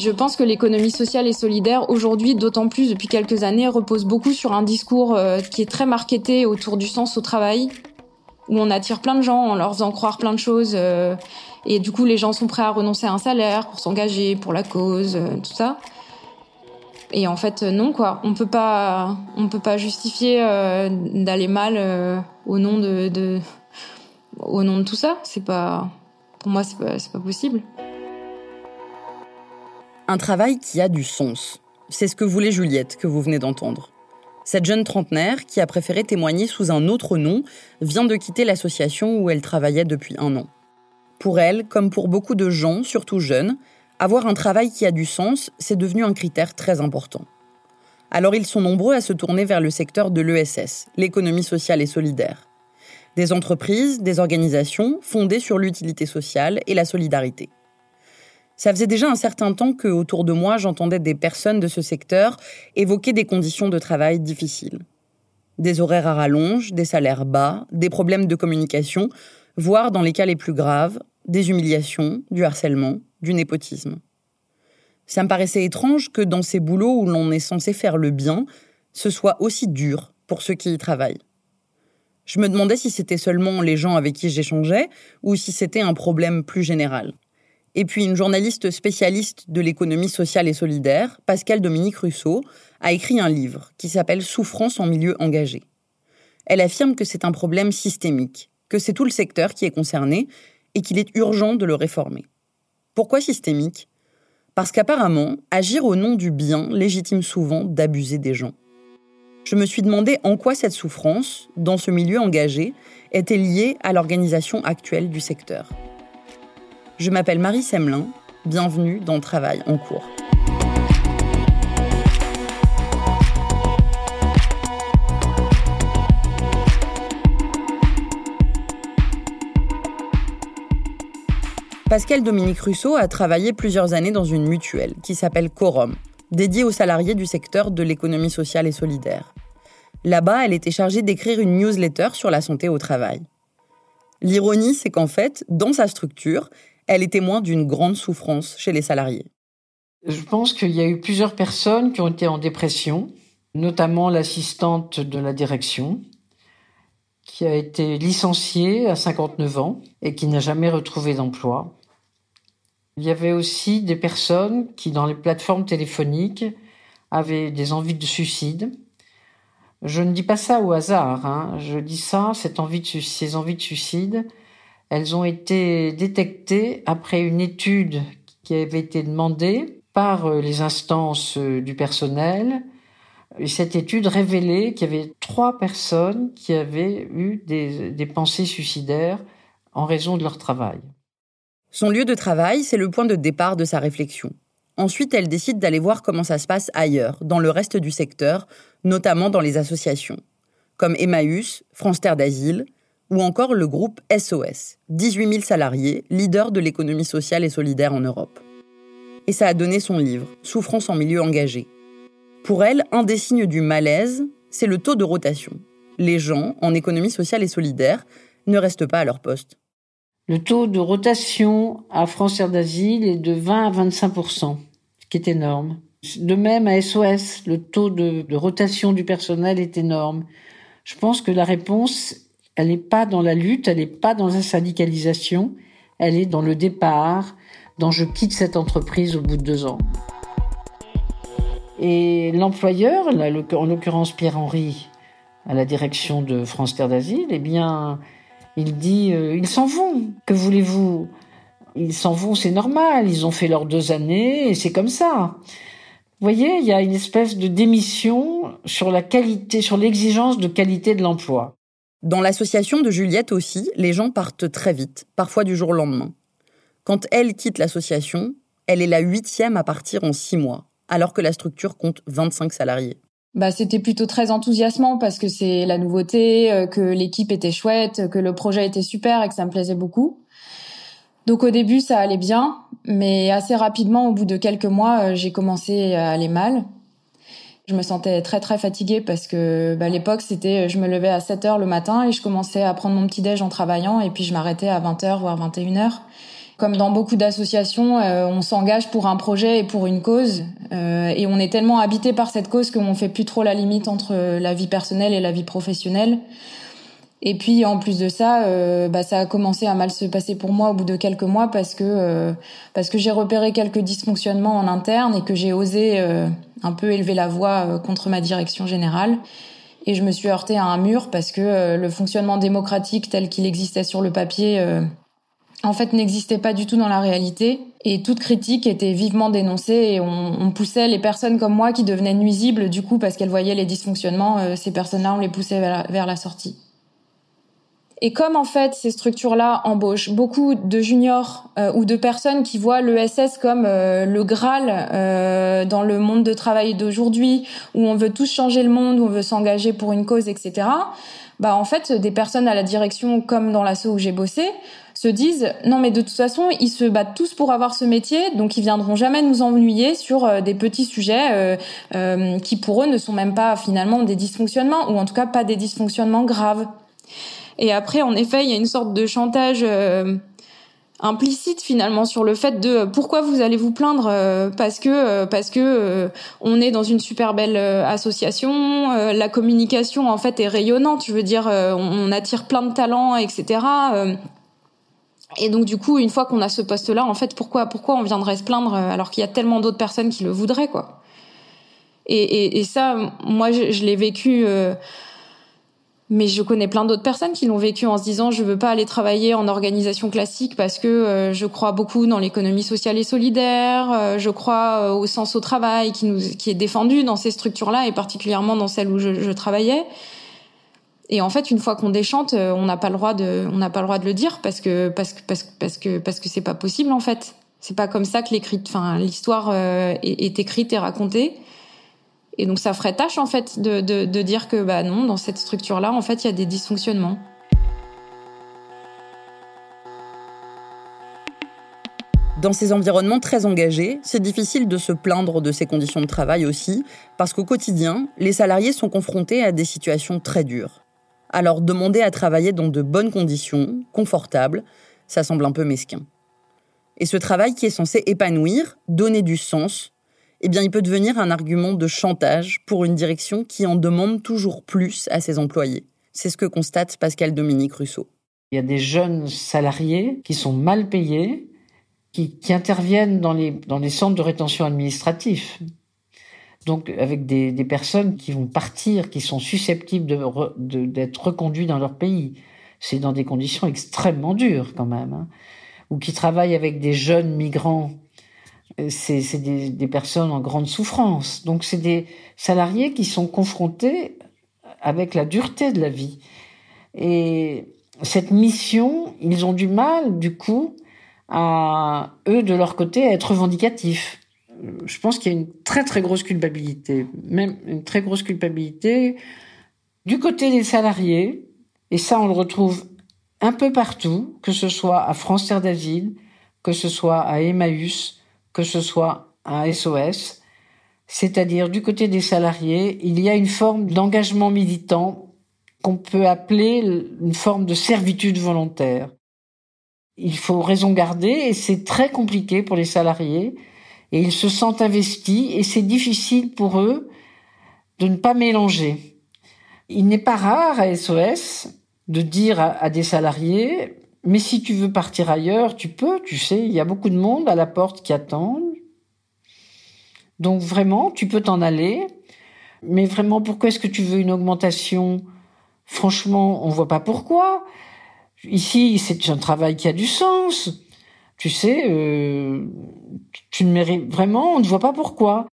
Je pense que l'économie sociale et solidaire, aujourd'hui, d'autant plus depuis quelques années, repose beaucoup sur un discours euh, qui est très marketé autour du sens au travail, où on attire plein de gens en leur faisant croire plein de choses. Euh, et du coup, les gens sont prêts à renoncer à un salaire pour s'engager pour la cause, euh, tout ça. Et en fait, non, quoi. On peut pas, on peut pas justifier d'aller mal au nom de, au nom de tout ça. C'est pas, pour moi, c'est pas, pas possible. Un travail qui a du sens. C'est ce que voulait Juliette, que vous venez d'entendre. Cette jeune trentenaire, qui a préféré témoigner sous un autre nom, vient de quitter l'association où elle travaillait depuis un an. Pour elle, comme pour beaucoup de gens, surtout jeunes, avoir un travail qui a du sens, c'est devenu un critère très important. Alors ils sont nombreux à se tourner vers le secteur de l'ESS, l'économie sociale et solidaire. Des entreprises, des organisations fondées sur l'utilité sociale et la solidarité. Ça faisait déjà un certain temps que, autour de moi, j'entendais des personnes de ce secteur évoquer des conditions de travail difficiles. Des horaires à rallonge, des salaires bas, des problèmes de communication, voire, dans les cas les plus graves, des humiliations, du harcèlement, du népotisme. Ça me paraissait étrange que dans ces boulots où l'on est censé faire le bien, ce soit aussi dur pour ceux qui y travaillent. Je me demandais si c'était seulement les gens avec qui j'échangeais ou si c'était un problème plus général. Et puis une journaliste spécialiste de l'économie sociale et solidaire, Pascal Dominique Rousseau, a écrit un livre qui s'appelle Souffrance en milieu engagé. Elle affirme que c'est un problème systémique, que c'est tout le secteur qui est concerné et qu'il est urgent de le réformer. Pourquoi systémique? Parce qu'apparemment, agir au nom du bien légitime souvent d'abuser des gens. Je me suis demandé en quoi cette souffrance, dans ce milieu engagé, était liée à l'organisation actuelle du secteur. Je m'appelle Marie Semelin. Bienvenue dans Travail en cours. Pascal Dominique Rousseau a travaillé plusieurs années dans une mutuelle qui s'appelle Corum, dédiée aux salariés du secteur de l'économie sociale et solidaire. Là-bas, elle était chargée d'écrire une newsletter sur la santé au travail. L'ironie, c'est qu'en fait, dans sa structure, elle est témoin d'une grande souffrance chez les salariés. Je pense qu'il y a eu plusieurs personnes qui ont été en dépression, notamment l'assistante de la direction, qui a été licenciée à 59 ans et qui n'a jamais retrouvé d'emploi. Il y avait aussi des personnes qui, dans les plateformes téléphoniques, avaient des envies de suicide. Je ne dis pas ça au hasard, hein. je dis ça, ces envies de suicide, elles ont été détectées après une étude qui avait été demandée par euh, les instances euh, du personnel. Et cette étude révélait qu'il y avait trois personnes qui avaient eu des, des pensées suicidaires en raison de leur travail. Son lieu de travail, c'est le point de départ de sa réflexion. Ensuite, elle décide d'aller voir comment ça se passe ailleurs, dans le reste du secteur, notamment dans les associations, comme Emmaüs, France Terre d'Asile, ou encore le groupe SOS, 18 000 salariés, leader de l'économie sociale et solidaire en Europe. Et ça a donné son livre, Souffrance en milieu engagé. Pour elle, un des signes du malaise, c'est le taux de rotation. Les gens, en économie sociale et solidaire, ne restent pas à leur poste. Le taux de rotation à France Terre d'Asile est de 20 à 25% ce qui est énorme. De même, à SOS, le taux de rotation du personnel est énorme. Je pense que la réponse elle n'est pas dans la lutte, elle n'est pas dans la syndicalisation, elle est dans le départ, dans je quitte cette entreprise au bout de deux ans. Et l'employeur, en l'occurrence Pierre-Henri, à la direction de France Terre d'Asile, eh bien, il dit euh, ils s'en vont. Que voulez-vous? Ils s'en vont, c'est normal. Ils ont fait leurs deux années et c'est comme ça. Vous voyez, il y a une espèce de démission sur la qualité, sur l'exigence de qualité de l'emploi. Dans l'association de Juliette aussi, les gens partent très vite, parfois du jour au lendemain. Quand elle quitte l'association, elle est la huitième à partir en six mois, alors que la structure compte 25 salariés. Bah, c'était plutôt très enthousiasmant parce que c'est la nouveauté, euh, que l'équipe était chouette, que le projet était super et que ça me plaisait beaucoup. Donc au début ça allait bien, mais assez rapidement, au bout de quelques mois, euh, j'ai commencé à aller mal. Je me sentais très très fatiguée parce que bah, l'époque c'était je me levais à 7 heures le matin et je commençais à prendre mon petit déj en travaillant et puis je m'arrêtais à 20 h voire 21 h Comme dans beaucoup d'associations, euh, on s'engage pour un projet et pour une cause euh, et on est tellement habité par cette cause qu'on fait plus trop la limite entre la vie personnelle et la vie professionnelle. Et puis en plus de ça, euh, bah, ça a commencé à mal se passer pour moi au bout de quelques mois parce que parce que j'ai repéré quelques dysfonctionnements en interne et que j'ai osé un peu élever la voix contre ma direction générale. Et je me suis heurtée à un mur parce que le fonctionnement démocratique tel qu'il existait sur le papier, en fait, n'existait pas du tout dans la réalité. Et toute critique était vivement dénoncée et on, on, poussait les personnes comme moi qui devenaient nuisibles du coup parce qu'elles voyaient les dysfonctionnements. ces personnes-là, on les poussait vers la sortie. Et comme en fait ces structures-là embauchent beaucoup de juniors euh, ou de personnes qui voient l'ESS comme euh, le Graal euh, dans le monde de travail d'aujourd'hui, où on veut tous changer le monde, où on veut s'engager pour une cause, etc. Bah en fait, des personnes à la direction, comme dans l'assaut où j'ai bossé, se disent non mais de toute façon ils se battent tous pour avoir ce métier, donc ils viendront jamais nous ennuyer sur des petits sujets qui pour eux ne sont même pas finalement des dysfonctionnements ou en tout cas pas des dysfonctionnements graves. Et après, en effet, il y a une sorte de chantage euh, implicite finalement sur le fait de pourquoi vous allez vous plaindre euh, parce que euh, parce que on est dans une super belle association, la communication en fait est rayonnante. Je veux dire, on, attire plein de talents, etc. Et donc du coup, une fois qu'on a ce poste-là, en fait, pourquoi pourquoi on viendrait se plaindre alors qu'il y a tellement d'autres personnes qui le voudraient, quoi? Et, et, et ça, moi, je, je l'ai vécu. Mais je connais plein d'autres personnes qui l'ont vécu en se disant je veux pas aller travailler en organisation classique parce que euh, je crois beaucoup dans l'économie sociale et solidaire, euh, je crois euh, au sens au travail qui nous qui est défendu dans ces structures-là et particulièrement dans celle où je, travaillais. Et en fait, une fois qu'on déchante, on n'a pas le droit de on n'a pas le droit de le dire parce que parce que parce que parce que parce que c'est pas possible en fait. C'est pas comme ça que l'écrit enfin l'histoire est écrite et racontée. Et donc ça ferait tâche en fait de, dire que bah non, dans cette structure-là, en fait, il y a des dysfonctionnements. Dans ces environnements très engagés, c'est difficile de se plaindre de ces conditions de travail aussi, parce qu'au quotidien, les salariés sont confrontés à des situations très dures. Alors demander à travailler dans de bonnes conditions, confortables, ça semble un peu mesquin. Et ce travail qui est censé épanouir, donner du sens, eh bien, il peut devenir un argument de chantage pour une direction qui en demande toujours plus à ses employés. C'est ce que constate Pascal Dominique Rousseau. Il y a des jeunes salariés qui sont mal payés, qui, interviennent dans les, centres de rétention administratif. Donc, avec des, personnes qui vont partir, qui sont susceptibles d'être reconduits dans leur pays. C'est dans des conditions extrêmement dures, quand même. Hein. Ou qui travaillent avec des jeunes migrants c'est des, personnes en grande souffrance. Donc c'est des salariés qui sont confrontés avec la dureté de la vie. Et cette mission, ils ont du mal, du coup, à eux, de leur côté, à être revendicatifs. Je pense qu'il y a une très très grosse culpabilité, même une très grosse culpabilité du côté des salariés, et ça on le retrouve un peu partout, que ce soit à France Terre d'Asile, que ce soit à Emmaüs, que ce soit à SOS, c'est-à-dire du côté des salariés, il y a une forme d'engagement militant qu'on peut appeler une forme de servitude volontaire. Il faut raison garder et c'est très compliqué pour les salariés et ils se sentent investis et c'est difficile pour eux de ne pas mélanger. Il n'est pas rare à SOS de dire à, des salariés mais si tu veux partir ailleurs, tu peux, tu sais, il y a beaucoup de monde à la porte qui attendent. Donc vraiment, tu peux t'en aller. Mais vraiment, pourquoi est-ce que tu veux une augmentation? Franchement, on voit pas pourquoi. Ici, c'est un travail qui a du sens. Tu sais, euh, tu ne mérites vraiment, on ne voit pas pourquoi.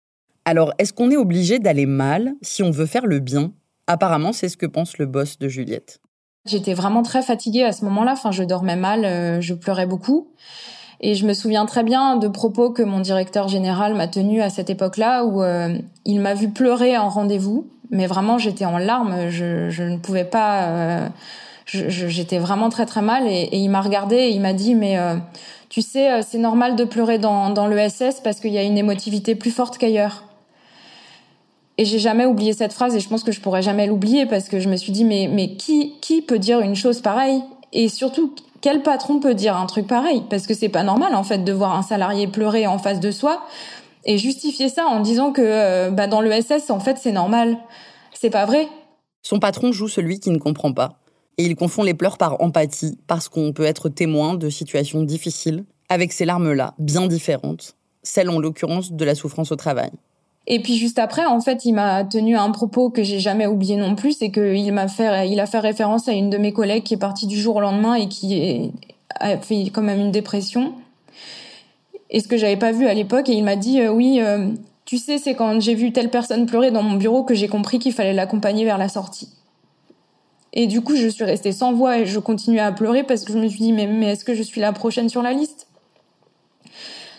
Alors, est-ce qu'on est obligé d'aller mal si on veut faire le bien? Apparemment, c'est ce que pense le boss de Juliette. J'étais vraiment très fatiguée à ce moment-là. Enfin, je dormais mal, euh, je pleurais beaucoup. Et je me souviens très bien de propos que mon directeur général m'a tenu à cette époque-là, où euh, il m'a vu pleurer en rendez-vous. Mais vraiment, j'étais en larmes. Je, je ne pouvais pas. Euh, j'étais vraiment très très mal. Et, et il m'a regardé et il m'a dit, mais tu sais, c'est normal de pleurer dans, dans l'ESS parce qu'il y a une émotivité plus forte qu'ailleurs. Et j'ai jamais oublié cette phrase et je pense que je pourrais jamais l'oublier parce que je me suis dit mais mais qui qui peut dire une chose pareille? Et surtout quel patron peut dire un truc pareil? Parce que c'est pas normal en fait de voir un salarié pleurer en face de soi et justifier ça en disant que euh, bah dans le SS en fait c'est normal. C'est pas vrai. Son patron joue celui qui ne comprend pas et il confond les pleurs par empathie parce qu'on peut être témoin de situations difficiles avec ces larmes-là bien différentes, celles en l'occurrence de la souffrance au travail. Et puis juste après, en fait, il m'a tenu un propos que j'ai jamais oublié non plus, c'est qu'il m'a fait, il a fait référence à une de mes collègues qui est partie du jour au lendemain et qui a fait quand même une dépression. Et ce que j'avais pas vu à l'époque, et il m'a dit, euh, oui, euh, tu sais, c'est quand j'ai vu telle personne pleurer dans mon bureau que j'ai compris qu'il fallait l'accompagner vers la sortie. Et du coup, je suis restée sans voix et je continuais à pleurer parce que je me suis dit, mais, mais est-ce que je suis la prochaine sur la liste?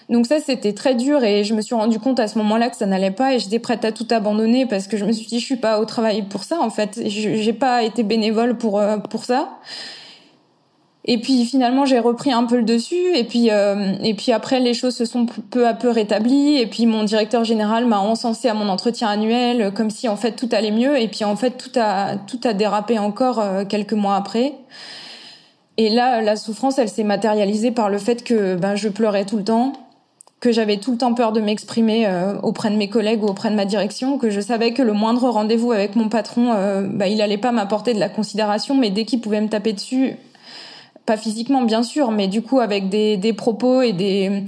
Donc ça, c'était très dur et je me suis rendu compte à ce moment-là que ça n'allait pas et j'étais prête à tout abandonner parce que je me suis dit, je suis pas au travail pour ça, en fait. J'ai pas été bénévole pour, euh, pour ça. Et puis finalement, j'ai repris un peu le dessus. Et puis, euh, et puis après, les choses se sont peu à peu rétablies. Et puis mon directeur général m'a encensé à mon entretien annuel, comme si en fait tout allait mieux. Et puis en fait, tout a tout a dérapé encore euh, quelques mois après. Et là, la souffrance, elle s'est matérialisée par le fait que ben, je pleurais tout le temps, que j'avais tout le temps peur de m'exprimer euh, auprès de mes collègues ou auprès de ma direction, que je savais que le moindre rendez-vous avec mon patron, euh, bah, il allait pas m'apporter de la considération, mais dès qu'il pouvait me taper dessus, pas physiquement bien sûr, mais du coup avec des, des propos et des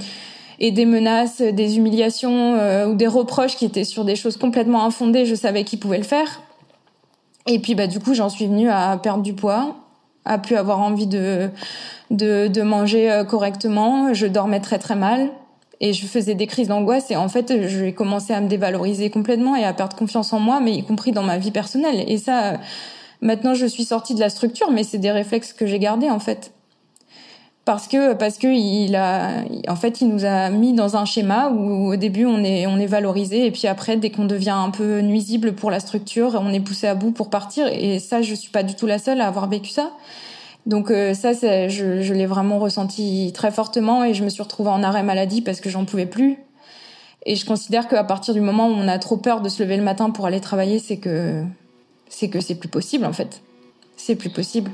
et des menaces, des humiliations euh, ou des reproches qui étaient sur des choses complètement infondées, je savais qu'il pouvait le faire. Et puis bah du coup j'en suis venue à perdre du poids, à plus avoir envie de de, de manger correctement, je dormais très très mal et je faisais des crises d'angoisse et en fait j'ai commencé à me dévaloriser complètement et à perdre confiance en moi mais y compris dans ma vie personnelle. Et ça maintenant je suis sortie de la structure mais c'est des réflexes que j'ai gardés en fait. Parce que parce que il a en fait il nous a mis dans un schéma où au début on est on est valorisé et puis après dès qu'on devient un peu nuisible pour la structure on est poussé à bout pour partir. Et ça je suis pas du tout la seule à avoir vécu ça donc euh, ça, je, je l'ai vraiment ressenti très fortement et je me suis retrouvée en arrêt maladie parce que j'en pouvais plus. Et je considère qu'à partir du moment où on a trop peur de se lever le matin pour aller travailler, c'est que c'est que c'est plus possible en fait. C'est plus possible.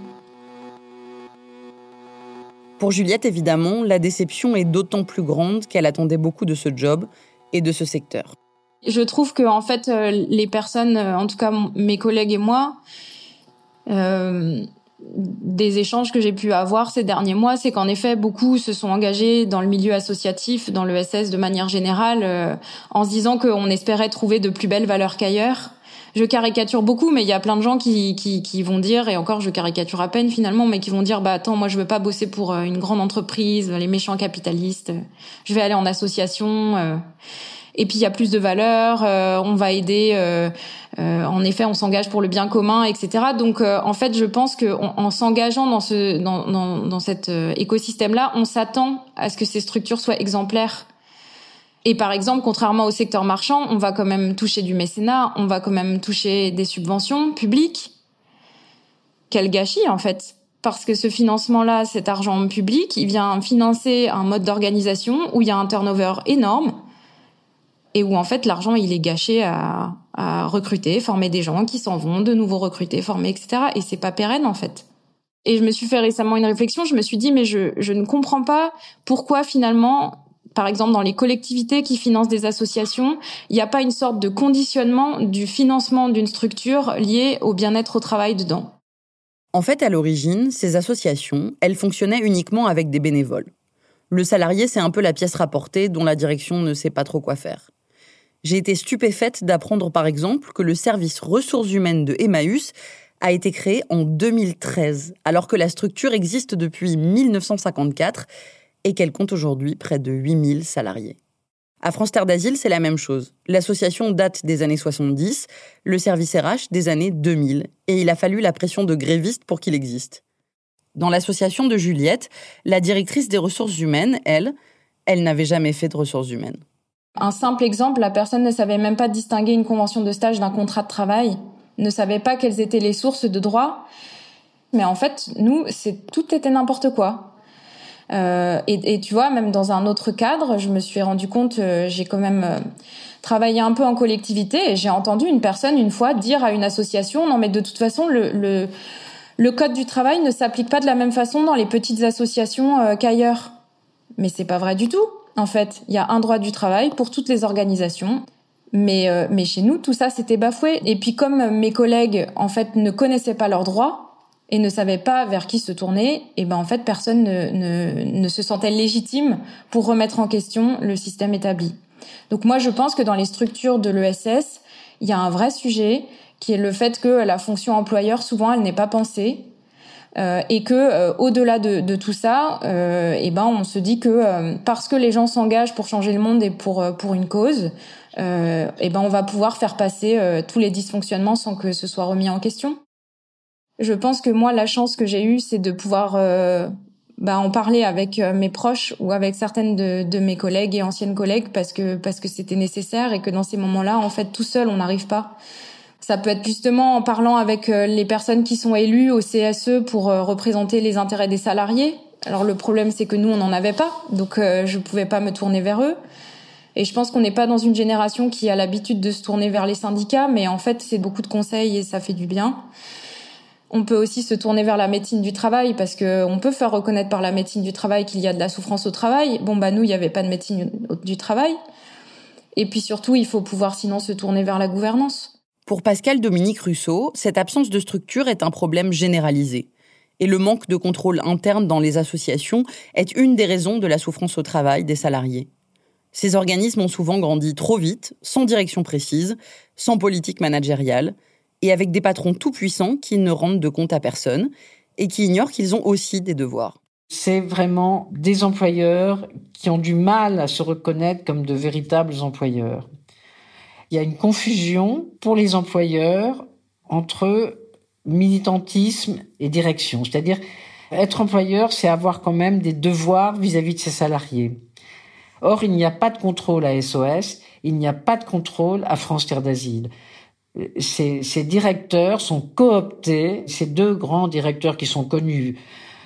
Pour Juliette, évidemment, la déception est d'autant plus grande qu'elle attendait beaucoup de ce job et de ce secteur. Je trouve que en fait, euh, les personnes, euh, en tout cas mes collègues et moi, euh, des échanges que j'ai pu avoir ces derniers mois, c'est qu'en effet, beaucoup se sont engagés dans le milieu associatif, dans le SS de manière générale, euh, en se disant qu'on espérait trouver de plus belles valeurs qu'ailleurs. je caricature beaucoup, mais il y a plein de gens qui, qui, qui, vont dire, et encore je caricature à peine finalement, mais qui vont dire, bah attends, moi je veux pas bosser pour euh, une grande entreprise, les méchants capitalistes, je vais aller en association. Euh. Et puis il y a plus de valeur, euh, on va aider. en effet, on s'engage pour le bien commun, etc. Donc, en fait, je pense que en s'engageant dans ce dans, dans, dans cet écosystème-là, on s'attend à ce que ces structures soient exemplaires et par exemple, contrairement au secteur marchand, on va quand même toucher du mécénat, on va quand même toucher des subventions publiques. Quel gâchis en fait parce que ce financement-là, cet argent public, il vient financer un mode d'organisation où il y a un turnover énorme et où en fait l'argent il est gâché à, recruter, former des gens qui s'en vont, de nouveau recruter, former, etc. Et c'est pas pérenne en fait. Et je me suis fait récemment une réflexion, je me suis dit mais je, je ne comprends pas pourquoi finalement par exemple dans les collectivités qui financent des associations, il n'y a pas une sorte de conditionnement du financement d'une structure liée au bien-être au travail dedans. En fait, à l'origine, ces associations, elles fonctionnaient uniquement avec des bénévoles. Le salarié, c'est un peu la pièce rapportée dont la direction ne sait pas trop quoi faire. J'ai été stupéfaite d'apprendre par exemple que le service ressources humaines de Emmaüs a été créé en 2013, alors que la structure existe depuis 1954 et qu'elle compte aujourd'hui près de 8000 salariés. À France Terre d'Asile, c'est la même chose. L'association date des années 70, le service RH des années 2000, et il a fallu la pression de grévistes pour qu'il existe. Dans l'association de Juliette, la directrice des ressources humaines, elle, elle n'avait jamais fait de ressources humaines. Un simple exemple, la personne ne savait même pas distinguer une convention de stage d'un contrat de travail, ne savait pas quelles étaient les sources de droit. Mais en fait, nous, c'est tout était n'importe quoi. Euh, et, et, tu vois, même dans un autre cadre, je me suis rendu compte, euh, j'ai quand même euh, travaillé un peu en collectivité et j'ai entendu une personne une fois dire à une association, non mais de toute façon, le, le, le code du travail ne s'applique pas de la même façon dans les petites associations qu'ailleurs. Mais c'est pas vrai du tout. En fait, il y a un droit du travail pour toutes les organisations. Mais, mais chez nous, tout ça, c'était bafoué. Et puis comme mes collègues, en fait, ne connaissaient pas leurs droits, et ne savait pas vers qui se tourner, et ben en fait personne ne, ne, ne, se sentait légitime pour remettre en question le système établi. Donc moi je pense que dans les structures de l'ESS, il y a un vrai sujet qui est le fait que la fonction employeur souvent elle n'est pas pensée euh, et que euh, au-delà de, de, tout ça, euh, et ben on se dit que euh, parce que les gens s'engagent pour changer le monde et pour euh, pour une cause, et ben on va pouvoir faire passer tous les dysfonctionnements sans que ce soit remis en question. Je pense que moi, la chance que j'ai eue, c'est de pouvoir euh, bah, en parler avec euh, mes proches ou avec certaines de, de, mes collègues et anciennes collègues parce que parce que c'était nécessaire et que dans ces moments-là, en fait, tout seul, on n'arrive pas. Ça peut être justement en parlant avec euh, les personnes qui sont élues au CSE pour représenter les intérêts des salariés. Alors le problème, c'est que nous, on n'en avait pas, donc je pouvais pas me tourner vers eux. Et je pense qu'on n'est pas dans une génération qui a l'habitude de se tourner vers les syndicats, mais en fait, c'est beaucoup de conseils et ça fait du bien. On peut aussi se tourner vers la médecine du travail parce que on peut faire reconnaître par la médecine du travail qu'il y a de la souffrance au travail. Bon bah nous il n'y avait pas de médecine du travail. Et puis surtout il faut pouvoir sinon se tourner vers la gouvernance. Pour Pascal Dominique Rousseau, cette absence de structure est un problème généralisé. Et le manque de contrôle interne dans les associations est une des raisons de la souffrance au travail des salariés. Ces organismes ont souvent grandi trop vite, sans direction précise, sans politique managériale, et avec des patrons tout-puissants qui ne rendent de compte à personne et qui ignorent qu'ils ont aussi des devoirs. C'est vraiment des employeurs qui ont du mal à se reconnaître comme de véritables employeurs. Il y a une confusion pour les employeurs entre militantisme et direction. C'est-à-dire, être employeur, c'est avoir quand même des devoirs vis-à-vis -vis de ses salariés. Or, il n'y a pas de contrôle à SOS, il n'y a pas de contrôle à France Terre d'Asile ces, directeurs sont cooptés, ces deux grands directeurs qui sont connus,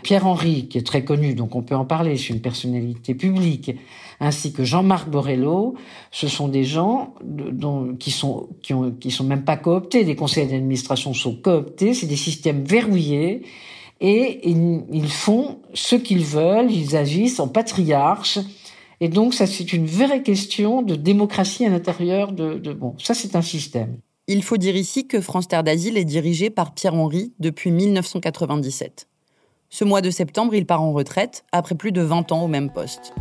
Pierre-Henri, qui est très connu, donc on peut en parler, c'est une personnalité publique, ainsi que Jean-Marc Borello, ce sont des gens qui sont sont même pas cooptés, les conseils d'administration sont cooptés, c'est des systèmes verrouillés, et ils, font ce qu'ils veulent, ils agissent en patriarches, et donc ça c'est une vraie question de démocratie à l'intérieur de, de bon, ça c'est un système. Il faut dire ici que France Terre d'Asile est dirigé par Pierre-Henri depuis 1997. Ce mois de septembre, il part en retraite après plus de 20 ans au même poste.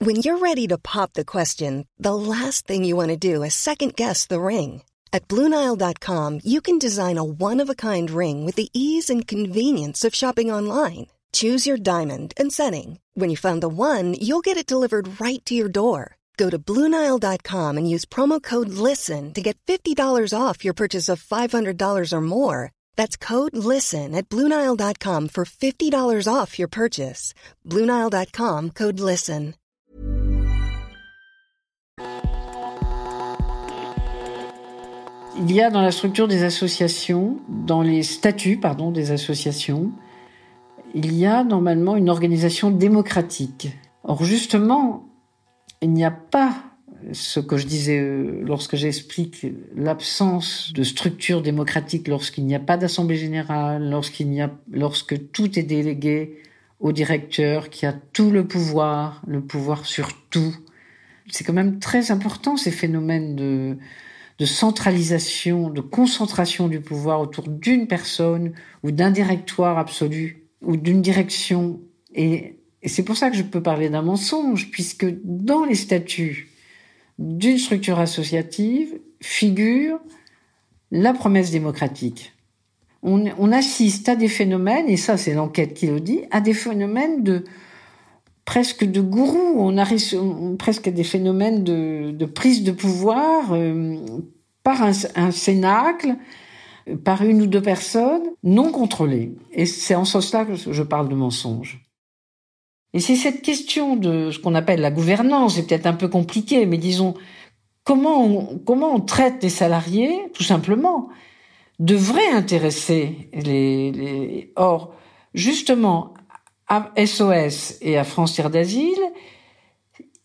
When you're ready to pop the question, the last thing you want to do is second guess the ring. At Bluenile.com, you can design a one-of-a-kind ring with the ease and convenience of shopping online. Choose your diamond and setting. When you find the one, you'll get it delivered right to your door. Go to Bluenile.com and use promo code LISTEN to get $50 off your purchase of $500 or more. That's code LISTEN at Bluenile.com for $50 off your purchase. Bluenile.com code LISTEN. Il y a dans la structure des associations, dans les statuts, pardon, des associations, il y a normalement une organisation démocratique. Or, justement, il n'y a pas ce que je disais euh, lorsque j'explique l'absence de structure démocratique lorsqu'il n'y a pas d'assemblée générale, lorsqu'il n'y a, lorsque tout est délégué au directeur qui a tout le pouvoir, le pouvoir sur tout. C'est quand même très important ces phénomènes de, de centralisation, de concentration du pouvoir autour d'une personne ou d'un directoire absolu ou d'une direction. Et, et c'est pour ça que je peux parler d'un mensonge, puisque dans les statuts d'une structure associative figure la promesse démocratique. On, assiste à des phénomènes, et ça c'est l'enquête qui le dit, à des phénomènes de presque de gourou, on a presque des phénomènes de, de prise de pouvoir euh, par un, un cénacle, par une ou deux personnes non contrôlées. Et c'est en ce sens-là que je parle de mensonge. Et c'est cette question de ce qu'on appelle la gouvernance, c'est peut-être un peu compliqué, mais disons, comment on, comment on traite les salariés, tout simplement, devrait intéresser les. Or, justement, à SOS et à Frontières d'Asile,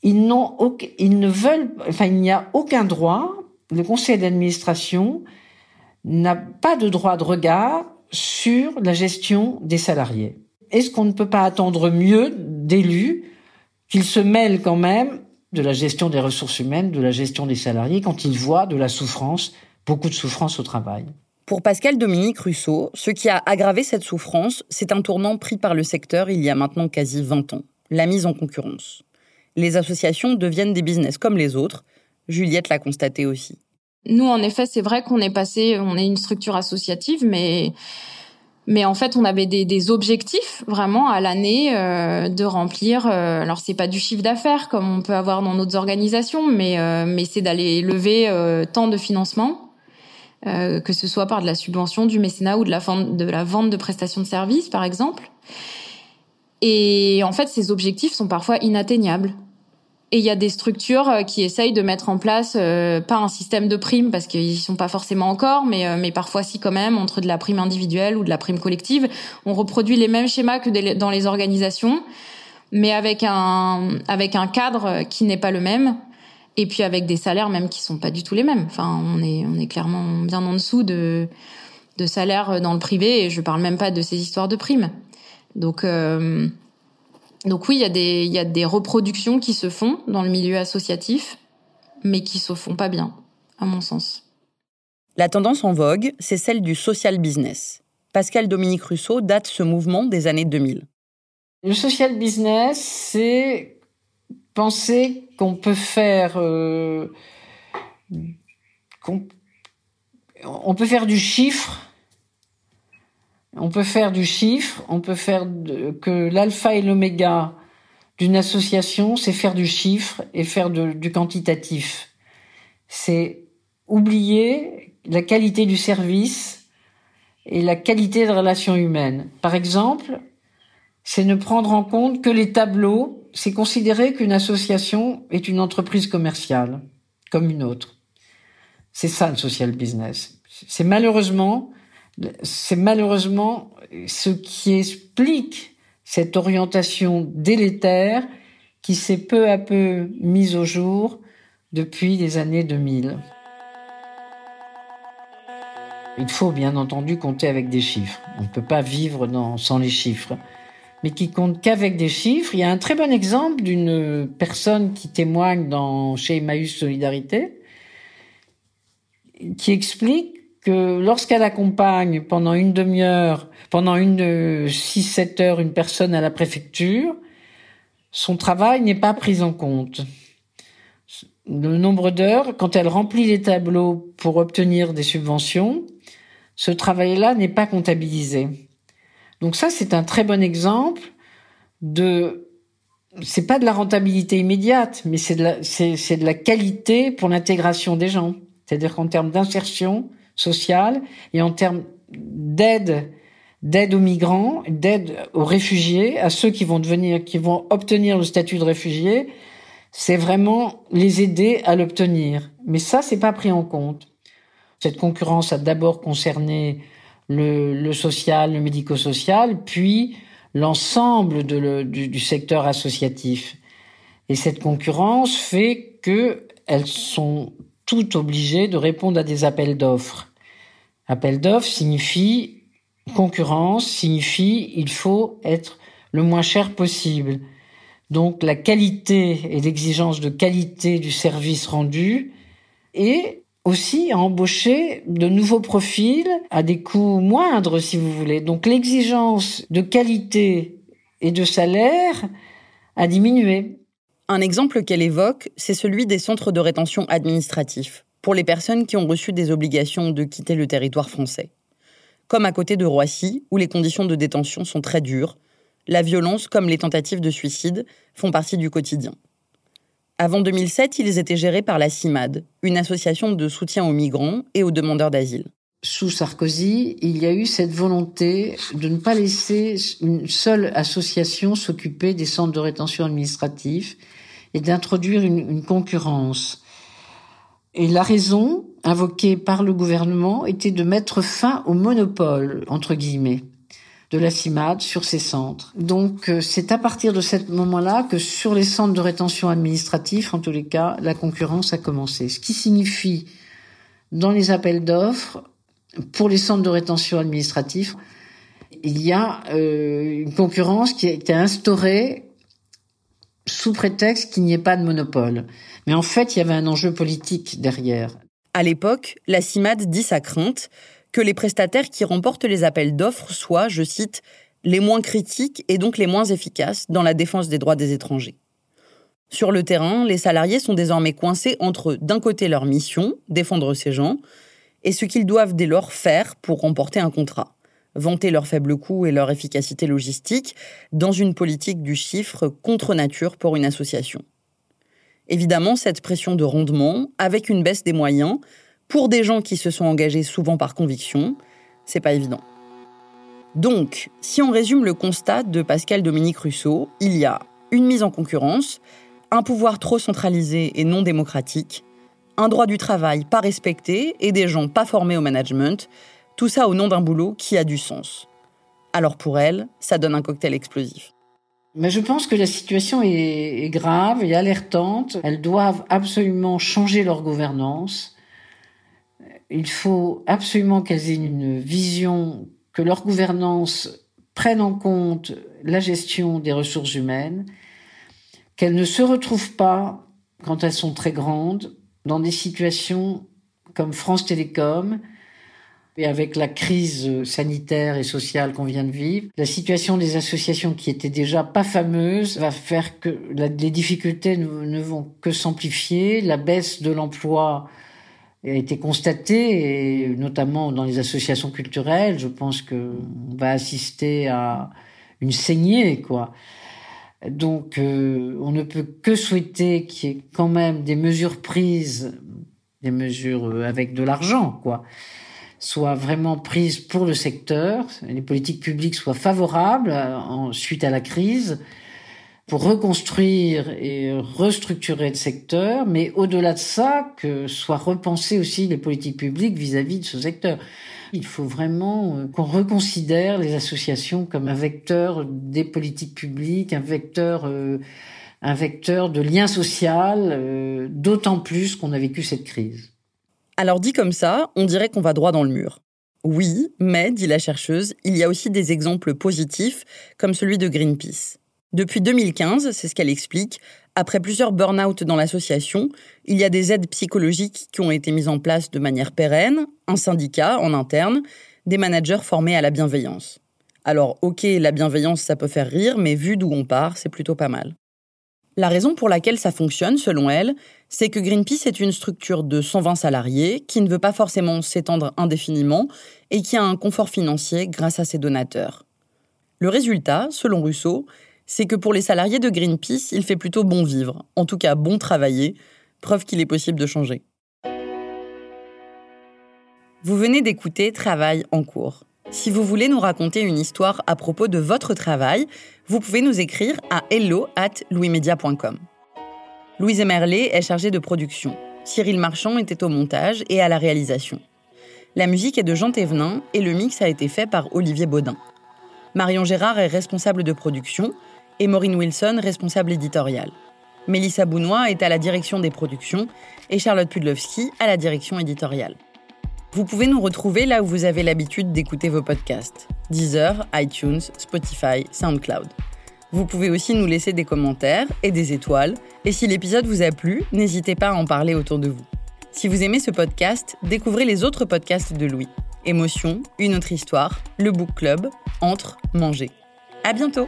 ils n'ont ils ne veulent, enfin, il n'y a aucun droit, le conseil d'administration n'a pas de droit de regard sur la gestion des salariés. Est-ce qu'on ne peut pas attendre mieux d'élus qu'ils se mêlent quand même de la gestion des ressources humaines, de la gestion des salariés, quand ils voient de la souffrance, beaucoup de souffrance au travail Pour Pascal Dominique Rousseau, ce qui a aggravé cette souffrance, c'est un tournant pris par le secteur il y a maintenant quasi 20 ans, la mise en concurrence. Les associations deviennent des business comme les autres, Juliette l'a constaté aussi. Nous, en effet, c'est vrai qu'on est passé, on est une structure associative, mais mais en fait, on avait des, des objectifs vraiment à l'année euh, de remplir. Euh, alors, c'est pas du chiffre d'affaires comme on peut avoir dans d'autres organisations, mais euh, mais c'est d'aller lever euh, tant de financement, euh, que ce soit par de la subvention, du mécénat ou de la de la vente de prestations de services, par exemple. Et en fait, ces objectifs sont parfois inatteignables. Et il y a des structures euh, qui essayent de mettre en place euh, pas un système de primes parce qu'ils sont pas forcément encore, mais euh, mais parfois si quand même entre de la prime individuelle ou de la prime collective, on reproduit les mêmes schémas que dans les organisations, mais avec un avec un cadre qui n'est pas le même et puis avec des salaires même qui sont pas du tout les mêmes. Enfin, on est on est clairement bien en dessous de de salaires dans le privé et je parle même pas de ces histoires de primes. Donc euh, donc oui, il y, a des, il y a des reproductions qui se font dans le milieu associatif, mais qui se font pas bien, à mon sens. La tendance en vogue, c'est celle du social business. Pascal Dominique Rousseau date ce mouvement des années 2000. Le social business, c'est penser qu'on peut faire euh, qu'on on peut faire du chiffre on peut faire du chiffre, on peut faire que l'alpha et l'oméga d'une association, c'est faire du chiffre et faire du quantitatif. C'est oublier la qualité du service et la qualité des relations humaines. Par exemple, c'est ne prendre en compte que les tableaux, c'est considérer qu'une association est une entreprise commerciale, comme une autre. C'est ça le social business. C'est malheureusement c'est malheureusement ce qui explique cette orientation délétère qui s'est peu à peu mise au jour depuis les années 2000. Il faut bien entendu compter avec des chiffres. On ne peut pas vivre sans les chiffres. Mais qui compte qu'avec des chiffres. Il y a un très bon exemple d'une personne qui témoigne dans, chez Emmaüs Solidarité, qui explique que lorsqu'elle accompagne pendant une demi-heure, pendant une six sept heures une personne à la préfecture, son travail n'est pas pris en compte. Le nombre d'heures, quand elle remplit les tableaux pour obtenir des subventions, ce travail-là n'est pas comptabilisé. Donc ça, c'est un très bon exemple de, c'est pas de la rentabilité immédiate, mais c'est de la, c'est, de la qualité pour l'intégration des gens. C'est-à-dire qu'en termes d'insertion sociale et en termes d'aide, d'aide aux migrants, d'aide aux réfugiés, à ceux qui vont devenir, qui vont obtenir le statut de réfugié, c'est vraiment les aider à l'obtenir. Mais ça, c'est pas pris en compte. Cette concurrence a d'abord concerné le, le social, le médico-social, puis l'ensemble du, du, secteur associatif. Et cette concurrence fait qu'elles sont toutes obligées de répondre à des appels d'offres. Appel d'offres signifie concurrence, signifie il faut être le moins cher possible. Donc la qualité et l'exigence de qualité du service rendu et aussi embaucher de nouveaux profils à des coûts moindres, si vous voulez. Donc l'exigence de qualité et de salaire a diminué. Un exemple qu'elle évoque, c'est celui des centres de rétention administratifs, pour les personnes qui ont reçu des obligations de quitter le territoire français. Comme à côté de Roissy, où les conditions de détention sont très dures, la violence comme les tentatives de suicide font partie du quotidien. Avant 2007, ils étaient gérés par la CIMAD, une association de soutien aux migrants et aux demandeurs d'asile. Sous Sarkozy, il y a eu cette volonté de ne pas laisser une seule association s'occuper des centres de rétention administratifs et d'introduire une, une concurrence. Et la raison invoquée par le gouvernement était de mettre fin au monopole, entre guillemets de la CIMAD sur ces centres. Donc euh, c'est à partir de ce moment-là que sur les centres de rétention administratifs, en tous les cas, la concurrence a commencé. Ce qui signifie, dans les appels d'offres, pour les centres de rétention administratifs, il y a euh, une concurrence qui a été instaurée sous prétexte qu'il n'y ait pas de monopole. Mais en fait, il y avait un enjeu politique derrière. À l'époque, la CIMAD dit sa crainte que les prestataires qui remportent les appels d'offres soient, je cite, les moins critiques et donc les moins efficaces dans la défense des droits des étrangers. Sur le terrain, les salariés sont désormais coincés entre, d'un côté, leur mission, défendre ces gens, et ce qu'ils doivent dès lors faire pour remporter un contrat, vanter leurs faibles coûts et leur efficacité logistique dans une politique du chiffre contre nature pour une association. Évidemment, cette pression de rendement, avec une baisse des moyens, pour des gens qui se sont engagés souvent par conviction, c'est pas évident. Donc, si on résume le constat de Pascal Dominique Rousseau, il y a une mise en concurrence, un pouvoir trop centralisé et non démocratique, un droit du travail pas respecté et des gens pas formés au management, tout ça au nom d'un boulot qui a du sens. Alors pour elle, ça donne un cocktail explosif. Mais je pense que la situation est, grave et alertante. Elles doivent absolument changer leur gouvernance il faut absolument qu'elles aient une vision, que leur gouvernance prenne en compte la gestion des ressources humaines, qu'elles ne se retrouvent pas, quand elles sont très grandes, dans des situations comme France Télécom, et avec la crise sanitaire et sociale qu'on vient de vivre, la situation des associations qui étaient déjà pas fameuses va faire que les difficultés ne vont que s'amplifier, la baisse de l'emploi a été constaté, et notamment dans les associations culturelles. Je pense que on va assister à une saignée, quoi. Donc, euh, on ne peut que souhaiter qu'il y ait quand même des mesures prises, des mesures euh, avec de l'argent, quoi, soient vraiment prises pour le secteur, les politiques publiques soient favorables euh, en, suite à la crise, pour reconstruire et restructurer le secteur, mais au-delà de ça, que soient repensées aussi les politiques publiques vis-à-vis de ce secteur. Il faut vraiment euh, qu'on reconsidère les associations comme un vecteur des politiques publiques, un vecteur, euh, de lien social, euh, d'autant plus qu'on a vécu cette crise. Alors dit comme ça, on dirait qu'on va droit dans le mur. Oui, mais, dit la chercheuse, il y a aussi des exemples positifs, comme celui de Greenpeace. Depuis 2015, c'est ce qu'elle explique, après plusieurs burn-out dans l'association, il y a des aides psychologiques qui ont été mises en place de manière pérenne, un syndicat en interne, des managers formés à la bienveillance. Alors ok, la bienveillance, ça peut faire rire, mais vu d'où on part, c'est plutôt pas mal. La raison pour laquelle ça fonctionne, selon elle, c'est que Greenpeace est une structure de 120 salariés qui ne veut pas forcément s'étendre indéfiniment et qui a un confort financier grâce à ses donateurs. Le résultat, selon Rousseau, c'est que pour les salariés de Greenpeace, il fait plutôt bon vivre, en tout cas bon travailler, preuve qu'il est possible de changer. Vous venez d'écouter Travail en cours. Si vous voulez nous raconter une histoire à propos de votre travail, vous pouvez nous écrire à hello at louismedia.com. Louise Emerlet est chargée de production. Cyril Marchand était au montage et à la réalisation. La musique est de Jean Thévenin et le mix a été fait par Olivier Baudin. Marion Gérard est responsable de production et Maureen Wilson responsable éditoriale. Mélissa Bounois est à la direction des productions et Charlotte Pudlowski à la direction éditoriale. Vous pouvez nous retrouver là où vous avez l'habitude d'écouter vos podcasts Deezer, iTunes, Spotify, SoundCloud. Vous pouvez aussi nous laisser des commentaires et des étoiles. Et si l'épisode vous a plu, n'hésitez pas à en parler autour de vous. Si vous aimez ce podcast, découvrez les autres podcasts de Louis. Émotion, Une autre histoire, Le Book Club, Entre, Manger. À bientôt!